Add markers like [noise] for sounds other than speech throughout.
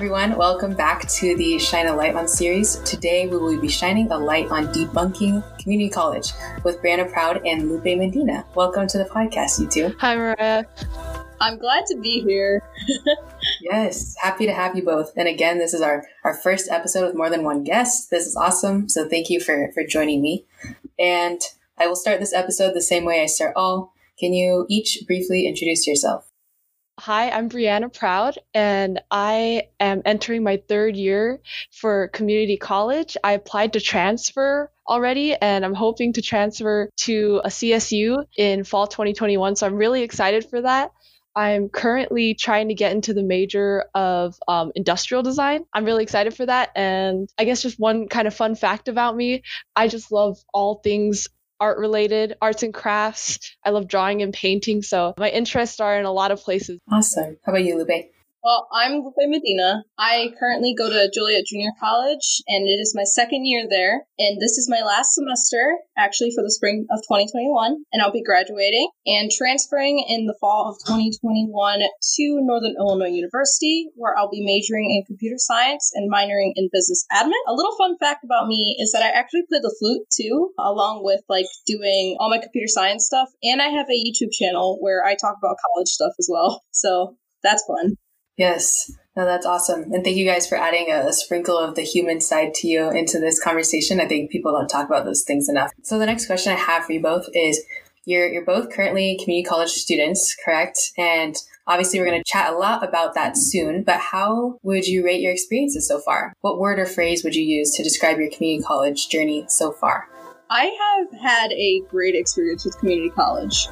everyone. Welcome back to the Shine a Light on series. Today, we will be shining a light on debunking community college with Brianna Proud and Lupe Medina. Welcome to the podcast, you two. Hi, Mariah. I'm glad to be here. [laughs] yes, happy to have you both. And again, this is our, our first episode with more than one guest. This is awesome. So thank you for, for joining me. And I will start this episode the same way I start all. Can you each briefly introduce yourself? Hi, I'm Brianna Proud, and I am entering my third year for community college. I applied to transfer already, and I'm hoping to transfer to a CSU in fall 2021. So I'm really excited for that. I'm currently trying to get into the major of um, industrial design. I'm really excited for that. And I guess just one kind of fun fact about me I just love all things art related, arts and crafts. I love drawing and painting, so my interests are in a lot of places. Awesome. How about you, Lupe? Well, I'm Lupe Medina. I currently go to Joliet Junior College, and it is my second year there. And this is my last semester, actually, for the spring of 2021. And I'll be graduating and transferring in the fall of 2021 to Northern Illinois University, where I'll be majoring in computer science and minoring in business admin. A little fun fact about me is that I actually play the flute too, along with like doing all my computer science stuff. And I have a YouTube channel where I talk about college stuff as well. So that's fun. Yes. No, that's awesome. And thank you guys for adding a, a, sprinkle of the human side to you into this conversation. I think people don't talk about those things enough. So the next question I have for you both is you're, you're both currently community college students, correct? And obviously we're going to chat a lot about that soon, but how would you rate your experiences so far? What word or phrase would you use to describe your community college journey so far? I have had a great experience with community college.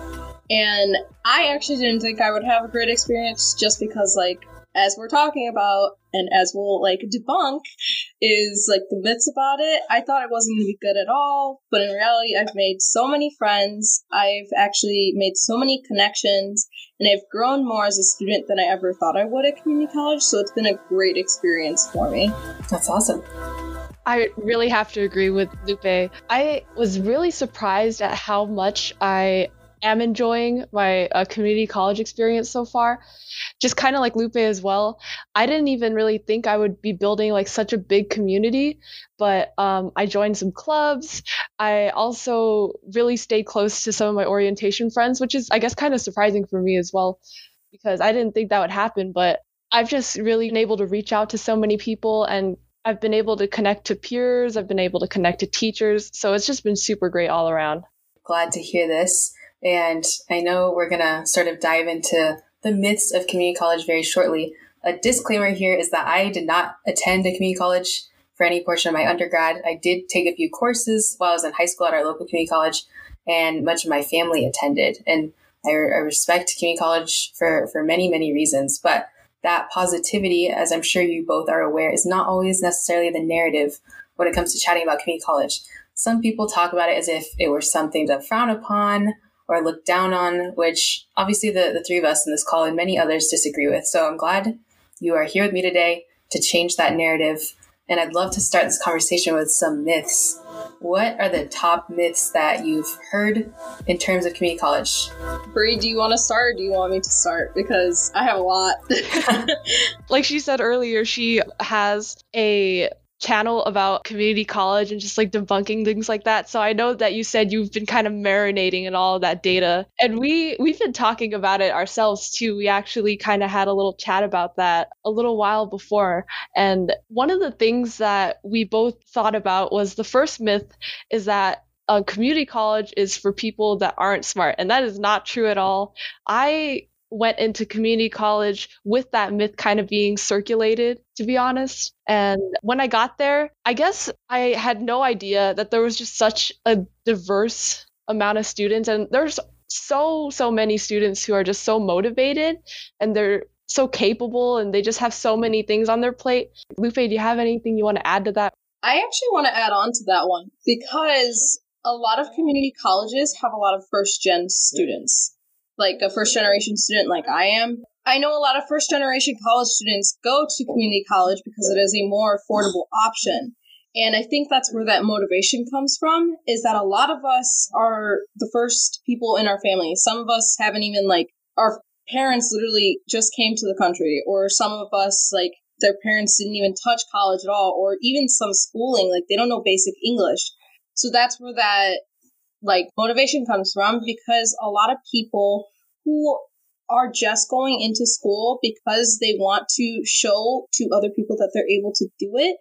And I actually didn't think I would have a great experience just because, like, as we're talking about and as we'll like debunk is like the myths about it. I thought it wasn't going to be good at all but in reality i've made so many friends. I've actually made so many connections and i've grown more as a student than i ever thought i would at community college so it's been a great experience for me. That's awesome. I really have to agree with Lupe. I was really surprised at how much I am enjoying my uh, community college experience so far. Just kind of like Lupe as well. I didn't even really think I would be building like such a big community, but um, I joined some clubs. I also really stayed close to some of my orientation friends, which is, I guess, kind of surprising for me as well, because I didn't think that would happen. But I've just really been able to reach out to so many people and I've been able to connect to peers. I've been able to connect to teachers. So it's just been super great all around. Glad to hear this. And I know we're going to sort of dive into the myths of community college very shortly. A disclaimer here is that I did not attend a community college for any portion of my undergrad. I did take a few courses while I was in high school at our local community college, and much of my family attended. And I, I respect community college for, for many, many reasons. But that positivity, as I'm sure you both are aware, is not always necessarily the narrative when it comes to chatting about community college. Some people talk about it as if it were something to frown upon or looked down on, which obviously the, the three of us in this call and many others disagree with. So I'm glad you are here with me today to change that narrative. And I'd love to start this conversation with some myths. What are the top myths that you've heard in terms of community college? Bree, do you want to start or do you want me to start? Because I have a lot. [laughs] [laughs] like she said earlier, she has a channel about community college and just like debunking things like that. So I know that you said you've been kind of marinating in all of that data. And we we've been talking about it ourselves too. We actually kind of had a little chat about that a little while before. And one of the things that we both thought about was the first myth is that a community college is for people that aren't smart. And that is not true at all. I went into community college with that myth kind of being circulated, to be honest. And when I got there, I guess I had no idea that there was just such a diverse amount of students. And there's so, so many students who are just so motivated and they're so capable and they just have so many things on their plate. Lupe, do you have anything you want to add to that? I actually want to add on to that one because a lot of community colleges have a lot of first gen students like a first generation student like I am, I know a lot of first generation college students go to community college because it is a more affordable option. And I think that's where that motivation comes from is that a lot of us are the first people in our family. Some of us haven't even like our parents literally just came to the country or some of us like their parents didn't even touch college at all, or even some schooling, like they don't know basic English. So that's where that like motivation comes from because a lot of people who are just going into school because they want to show to other people that they're able to do it.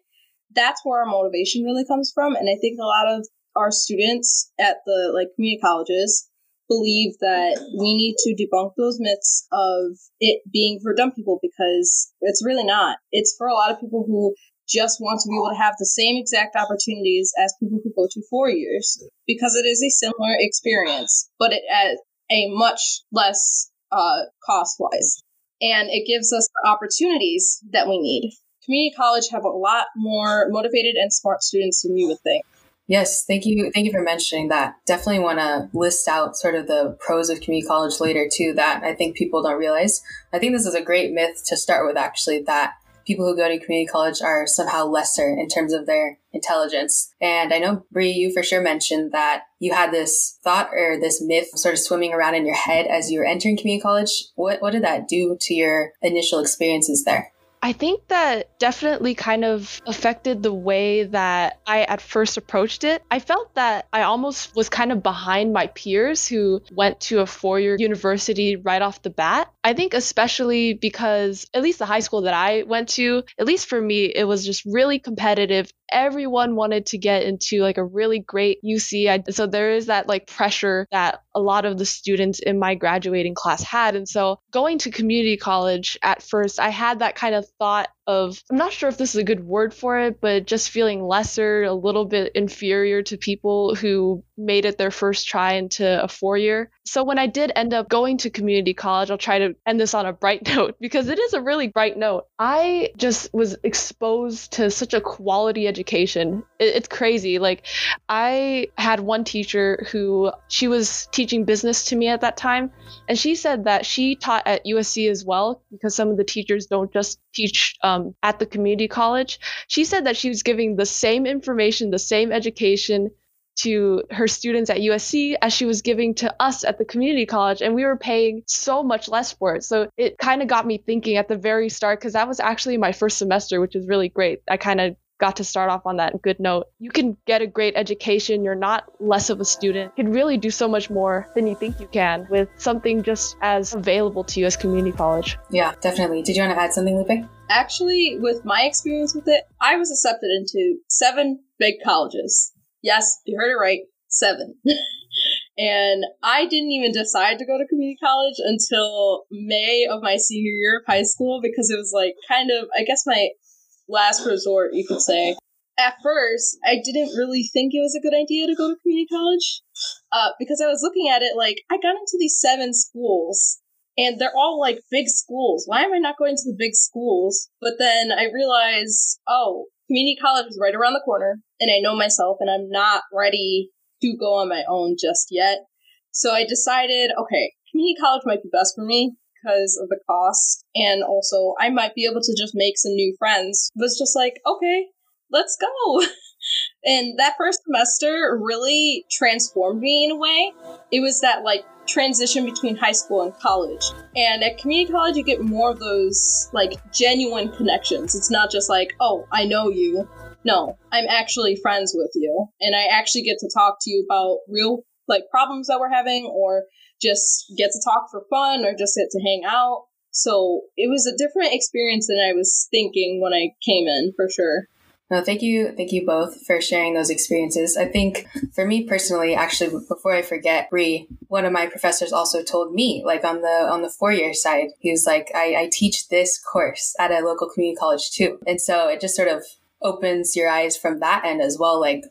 That's where our motivation really comes from. And I think a lot of our students at the like community colleges believe that we need to debunk those myths of it being for dumb people because it's really not. It's for a lot of people who just want to be able to have the same exact opportunities as people who go to four years because it is a similar experience, but it at a much less uh, cost wise. And it gives us the opportunities that we need. Community college have a lot more motivated and smart students than you would think. Yes, thank you. Thank you for mentioning that. Definitely want to list out sort of the pros of community college later too that I think people don't realize. I think this is a great myth to start with actually that people who go to community college are somehow lesser in terms of their intelligence. And I know Bree, you for sure mentioned that you had this thought or this myth sort of swimming around in your head as you were entering community college. What what did that do to your initial experiences there? I think that definitely kind of affected the way that I at first approached it. I felt that I almost was kind of behind my peers who went to a four year university right off the bat. I think, especially because at least the high school that I went to, at least for me, it was just really competitive. Everyone wanted to get into like a really great UC. I, so there is that like pressure that a lot of the students in my graduating class had. And so going to community college at first, I had that kind of thought of I'm not sure if this is a good word for it, but just feeling lesser, a little bit inferior to people who made it their first try into a four year. So when I did end up going to community college, I'll try to end this on a bright [laughs] note because it is a really bright note. I just was exposed to such a quality education. It's crazy. Like I had one teacher who she was teaching business to me at that time, and she said that she taught at USC as well because some of the teachers don't just teach um, at the community college. She said that she was giving the same information, the same education to her students at USC as she was giving to us at the community college, and we were paying so much less for it. So it kind of got me thinking at the very start, because that was actually my first semester, which is really great. I kind of got to start off on that good note. You can get a great education. You're not less of a student. You can really do so much more than you think you can with something just as available to you as community college. Yeah, definitely. Did you want to add something, Lupe? Actually, with my experience with it, I was accepted into seven big colleges. Yes, you heard it right. Seven. [laughs] and I didn't even decide to go to community college until May of my senior year of high school because it was like kind of, I guess, my last resort, you could say. At first, I didn't really think it was a good idea to go to community college uh, because I was looking at it like I got into these seven schools and they're all like big schools. Why am I not going to the big schools? But then I realized, oh, community college is right around the corner and I know myself and I'm not ready to go on my own just yet. So I decided, okay, community college might be best for me because of the cost and also I might be able to just make some new friends. Was just like, okay, let's go. [laughs] and that first semester really transformed me in a way. It was that like transition between high school and college. And at community college, you get more of those like genuine connections. It's not just like, oh, I know you. No, I'm actually friends with you. And I actually get to talk to you about real like problems that we're having or just get to talk for fun or just get to hang out. So it was a different experience than I was thinking when I came in for sure. No, thank you. Thank you both for sharing those experiences. I think for me personally, actually, before I forget, Bree, one of my professors also told me, like on the, on the four year side, he was like, I, I teach this course at a local community college too. And so it just sort of opens your eyes from that end as well. Like,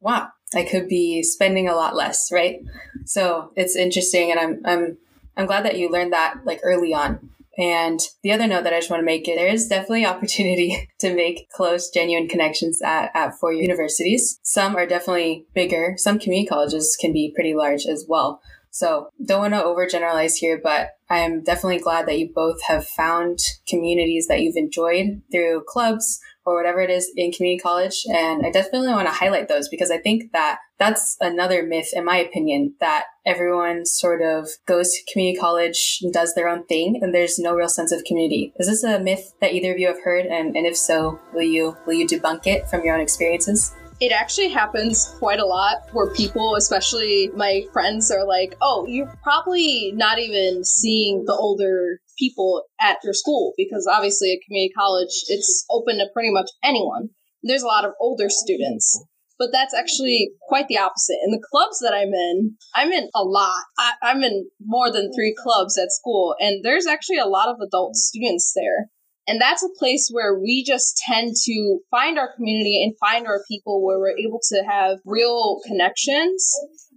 wow, I could be spending a lot less, right? So it's interesting. And I'm, I'm, I'm glad that you learned that like early on and the other note that I just want to make is there is definitely [laughs] opportunity to make close, genuine connections at, at four universities. Some are definitely bigger. Some community colleges can be pretty large as well. So don't want to overgeneralize here, but I'm definitely glad that you both have found communities that you've enjoyed through clubs or whatever it is in community college. And I definitely want to highlight those because I think that that's another myth, in my opinion, that everyone sort of goes to community college and does their own thing and there's no real sense of community. Is this a myth that either of you have heard? And, and if so, will you, will you debunk it from your own experiences? It actually happens quite a lot where people, especially my friends, are like, oh, you're probably not even seeing the older people at your school because obviously at community college, it's open to pretty much anyone. There's a lot of older students. But that's actually quite the opposite. In the clubs that I'm in, I'm in a lot. I, I'm in more than three clubs at school, and there's actually a lot of adult students there. And that's a place where we just tend to find our community and find our people where we're able to have real connections.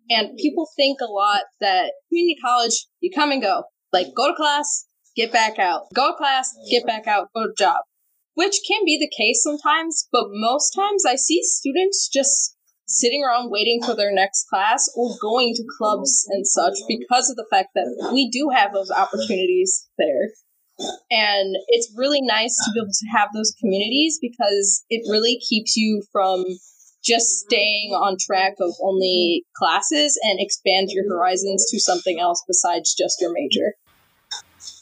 And people think a lot that community college, you come and go. Like, go to class, get back out. Go to class, get back out, go to job. Which can be the case sometimes, but most times I see students just sitting around waiting for their next class or going to clubs and such because of the fact that we do have those opportunities there. And it's really nice to be able to have those communities because it really keeps you from just staying on track of only classes and expand your horizons to something else besides just your major.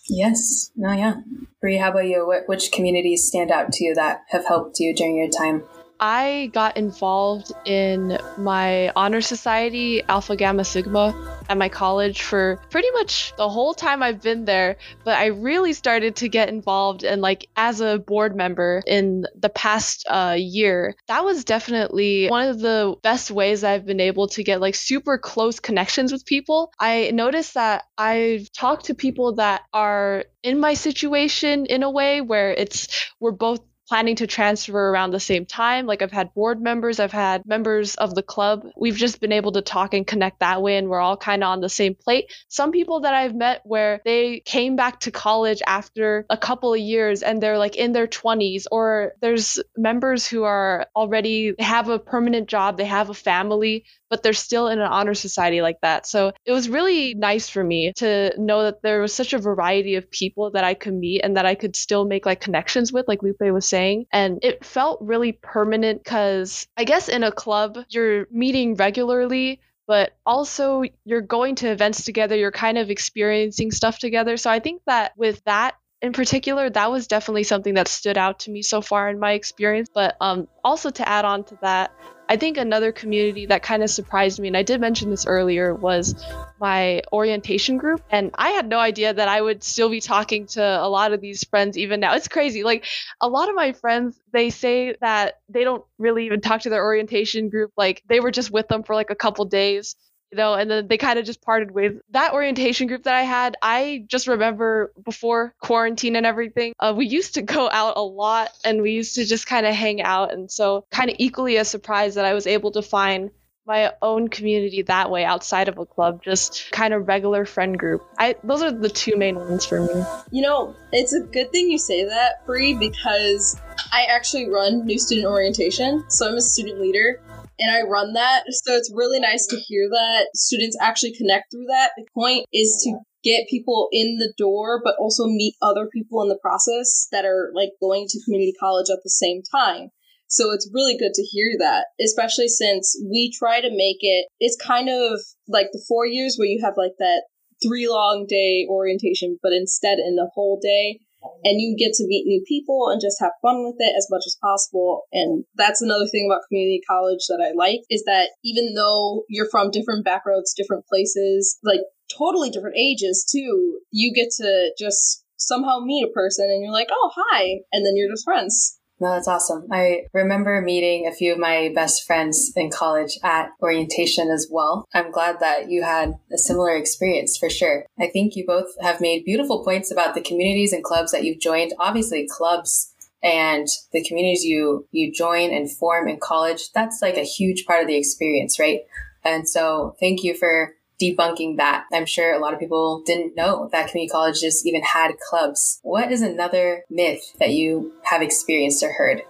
Yes. No, yeah. Bree, how about you? Which communities stand out to you that have helped you during your time I got involved in my honor society, Alpha Gamma Sigma, at my college for pretty much the whole time I've been there. But I really started to get involved and like as a board member in the past uh, year. That was definitely one of the best ways I've been able to get like super close connections with people. I noticed that I've talked to people that are in my situation in a way where it's we're both planning to transfer around the same time. Like I've had board members, I've had members of the club. We've just been able to talk and connect that way, and we're all kind of on the same plate. Some people that I've met where they came back to college after a couple of years and they're like in their 20s, or there's members who are already have a permanent job, they have a family, but they're still in an honor society like that. So it was really nice for me to know that there was such a variety of people that I could meet and that I could still make like connections with, like Lupe was saying. And it felt really permanent because I guess in a club, you're meeting regularly, but also you're going to events together, you're kind of experiencing stuff together. So I think that with that, in particular, that was definitely something that stood out to me so far in my experience. But um, also to add on to that, I think another community that kind of surprised me, and I did mention this earlier, was my orientation group. And I had no idea that I would still be talking to a lot of these friends even now. It's crazy. Like a lot of my friends, they say that they don't really even talk to their orientation group. Like they were just with them for like a couple days you know, and then they kind of just parted with that orientation group that I had. I just remember before quarantine and everything, uh, we used to go out a lot and we used to just kind of hang out. And so, kind of equally a surprise that I was able to find my own community that way outside of a club, just kind of regular friend group. I those are the two main ones for me. You know, it's a good thing you say that, Bree, because I actually run new student orientation, so I'm a student leader and I run that. So it's really nice to hear that students actually connect through that. The point is to get people in the door, but also meet other people in the process that are like going to community college at the same time. So it's really good to hear that, especially since we try to make it, it's kind of like the four years where you have like that three long day orientation, but instead in the whole day, and you get to meet new people and just have fun with it as much as possible. And that's another thing about community college that I like is that even though you're from different backgrounds, different places, like totally different ages too, you get to just somehow meet a person and you're like, oh, hi. And then you're just friends. No, that's awesome. I remember meeting a few of my best friends in college at orientation as well. I'm glad that you had a similar experience for sure. I think you both have made beautiful points about the communities and clubs that you've joined. Obviously, clubs and the communities you you join and form in college, that's like a huge part of the experience, right? And so, thank you for debunking that. I'm sure a lot of people didn't know that community colleges even had clubs. What is another myth that you have experienced or heard?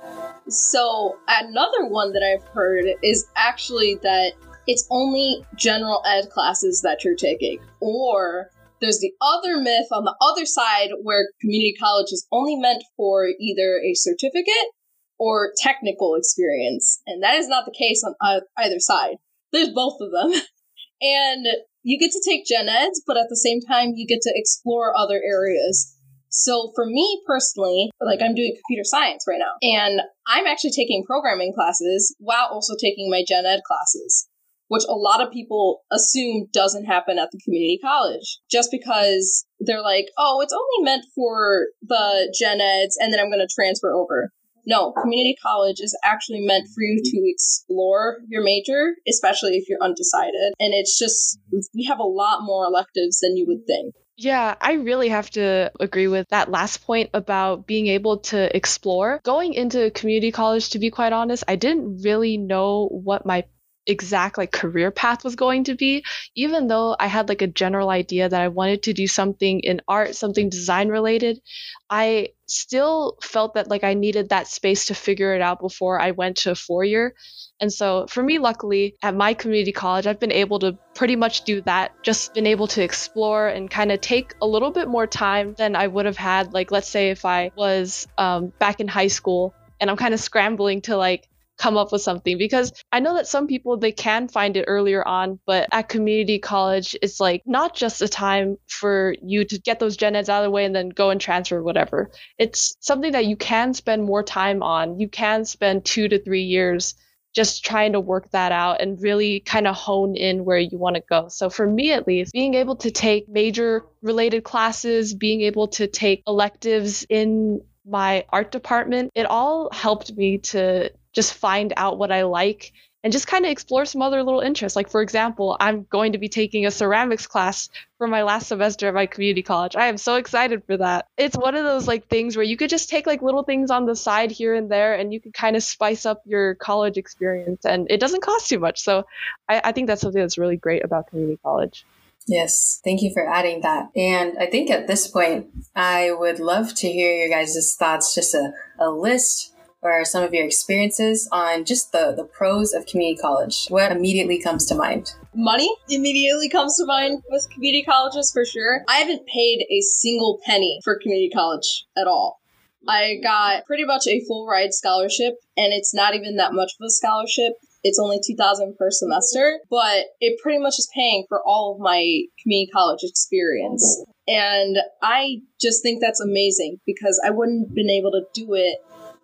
So, another one that I've heard is actually that it's only general ed classes that you're taking. Or there's the other myth on the other side where community college is only meant for either a certificate or technical experience. And that is not the case on either side. There's both of them. [laughs] and you get to take gen eds, but at the same time, you get to explore other areas. So for me personally, like I'm doing computer science right now, and I'm actually taking programming classes while also taking my gen ed classes which a lot of people assume doesn't happen at the community college just because they're like, oh, it's only meant for the gen eds and then I'm going to transfer over. No, community college is actually meant for you to explore your major, especially if you're undecided. And it's just, we have a lot more electives than you would think. Yeah, I really have to agree with that last point about being able to explore. Going into community college, to be quite honest, I didn't really know what my exact like career path was going to be even though i had like a general idea that i wanted to do something in art something design related i still felt that like i needed that space to figure it out before i went to four year and so for me luckily at my community college i've been able to pretty much do that. Just been able to explore and kind of take a little bit more time than i would have had like let's say if i was um, back in high school and i'm kind of scrambling to like come up with something because I know that some people they can find it earlier on, but at community college it's like not just a time for you to get those gen eds out of the way and then go and transfer whatever. It's something that you can spend more time on. You can spend 2 to 3 years just trying to work that out and really kind of hone in where you want to go. So for me at least, being able to take major related classes, being able to take electives in my art department, it all helped me to just find out what I like and just kind of explore some other little interests. Like, for example, I'm going to be taking a ceramics class for my last semester at my community college. I am so excited for that. It's one of those like things where you could just take like little things on the side here and there and you can kind of spice up your college experience and it doesn't cost too much. So I, I think that's something that's really great about community college. Yes, thank you for adding that. And I think at this point, I would love to hear your guys' thoughts, just a, a list or some of your experiences on just the, the pros of community college. What immediately comes to mind? Money immediately comes to mind with community colleges for sure. I haven't paid a single penny for community college at all. I got pretty much a full ride scholarship, and it's not even that much of a scholarship. It's only 2000 per semester, but it pretty much is paying for all of my community college experience. And I just think that's amazing because I wouldn't have been able to do it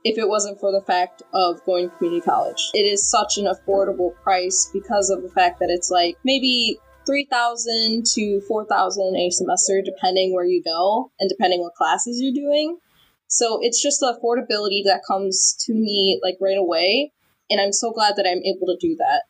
if it wasn't for the fact of going to community college. It is such an affordable price because of the fact that it's like maybe 3000 to 4000 a semester depending where you go and depending what classes you're doing. So it's just the affordability that comes to me like right away and I'm so glad that I'm able to do that.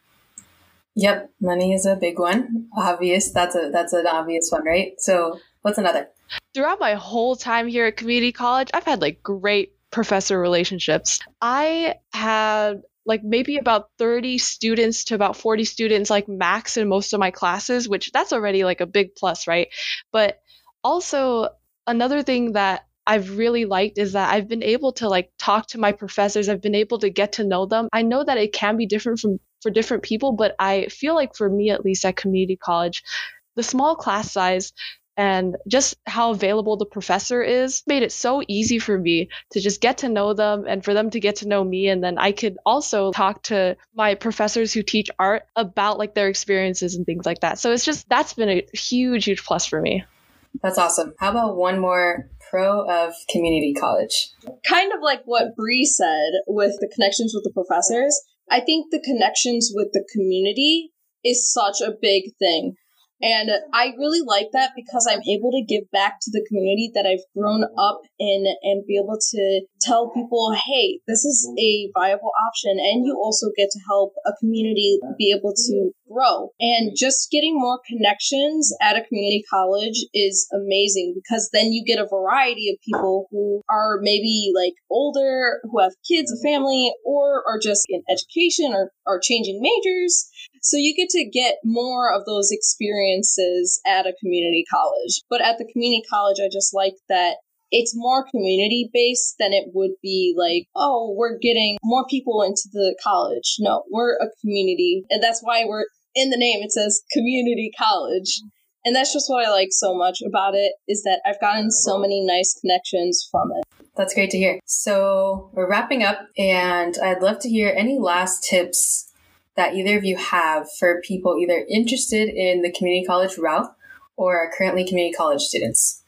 Yep, money is a big one. Obvious. That's a that's an obvious one, right? So, what's another? Throughout my whole time here at community college, I've had like great professor relationships. I had like maybe about 30 students to about 40 students like max in most of my classes which that's already like a big plus right? But also another thing that I've really liked is that I've been able to like talk to my professors. I've been able to get to know them. I know that it can be different from for different people but I feel like for me at least at community college the small class size and just how available the professor is made it so easy for me to just get to know them and for them to get to know me and then I could also talk to my professors who teach art about like their experiences and things like that. So it's just that's been a huge huge plus for me. That's awesome. How about one more pro of community college? Kind of like what Bree said with the connections with the professors. I think the connections with the community is such a big thing. And I really like that because I'm able to give back to the community that I've grown up in and be able to tell people, hey, this is a viable option. And you also get to help a community be able to grow. And just getting more connections at a community college is amazing because then you get a variety of people who are maybe like older, who have kids, a mm-hmm. family, or are just in education or are changing majors. So you get to get more of those experiences at a community college. But at the community college, I just like that it's more community based than it would be like, oh, we're getting more people into the college. No, we're a community. And that's why we're in the name, it says community college. And that's just what I like so much about it is that I've gotten so many nice connections from it. That's great to hear. So we're wrapping up, and I'd love to hear any last tips that either of you have for people either interested in the community college route or are currently community college students.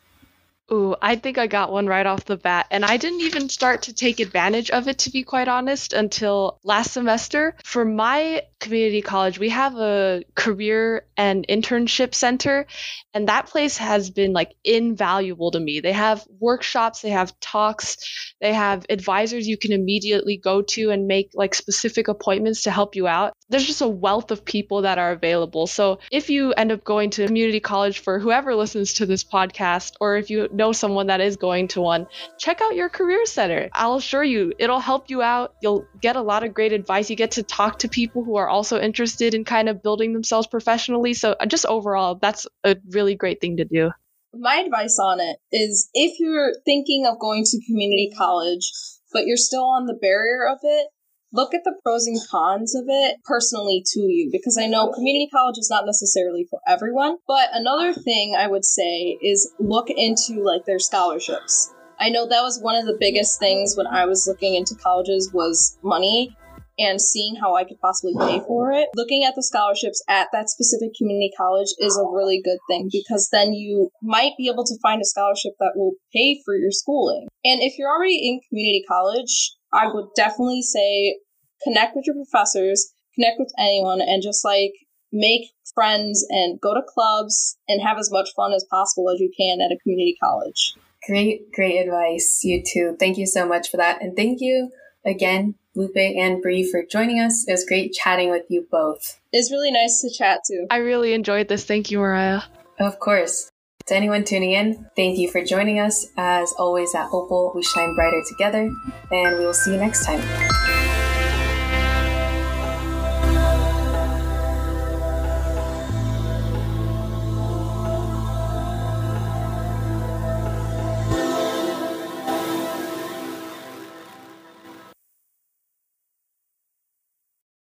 Ooh, I think I got one right off the bat. And I didn't even start to take advantage of it, to be quite honest, until last semester. For my community college, we have a career and internship center, and that place has been like invaluable to me. They have workshops, they have talks, they have advisors you can immediately go to and make like specific appointments to help you out. There's just a wealth of people that are available. So if you end up going to community college for whoever listens to this podcast, or if you know someone that is going to one, check out your career center. I'll assure you, it'll help you out. You'll get a lot of great advice. You get to talk to people who are also interested in kind of building themselves professionally. So, uh, just overall, that's a really great thing to do. My advice on it is if you're thinking of going to community college, but you're still on the barrier of it, look at the pros and cons of it personally to you because I know community college is not necessarily for everyone. But another thing I would say is look into like their scholarships. I know that was one of the biggest things when I was looking into colleges was money and seeing how I could possibly pay for it. Looking at the scholarships at that specific community college is a really good thing because then you might be able to find a scholarship that will pay for your schooling. And if you're already in community college, I would definitely say connect with your professors, connect with anyone, and just like make friends and go to clubs and have as much fun as possible as you can at a community college. Great, great advice, you too. Thank you so much for that. And thank you again, Lupe and Bree, for joining us. It was great chatting with you both. It's really nice to chat too. I really enjoyed this. Thank you, Mariah. Of course. To anyone tuning in, thank you for joining us. As always at Opal, we shine brighter together, and we will see you next time.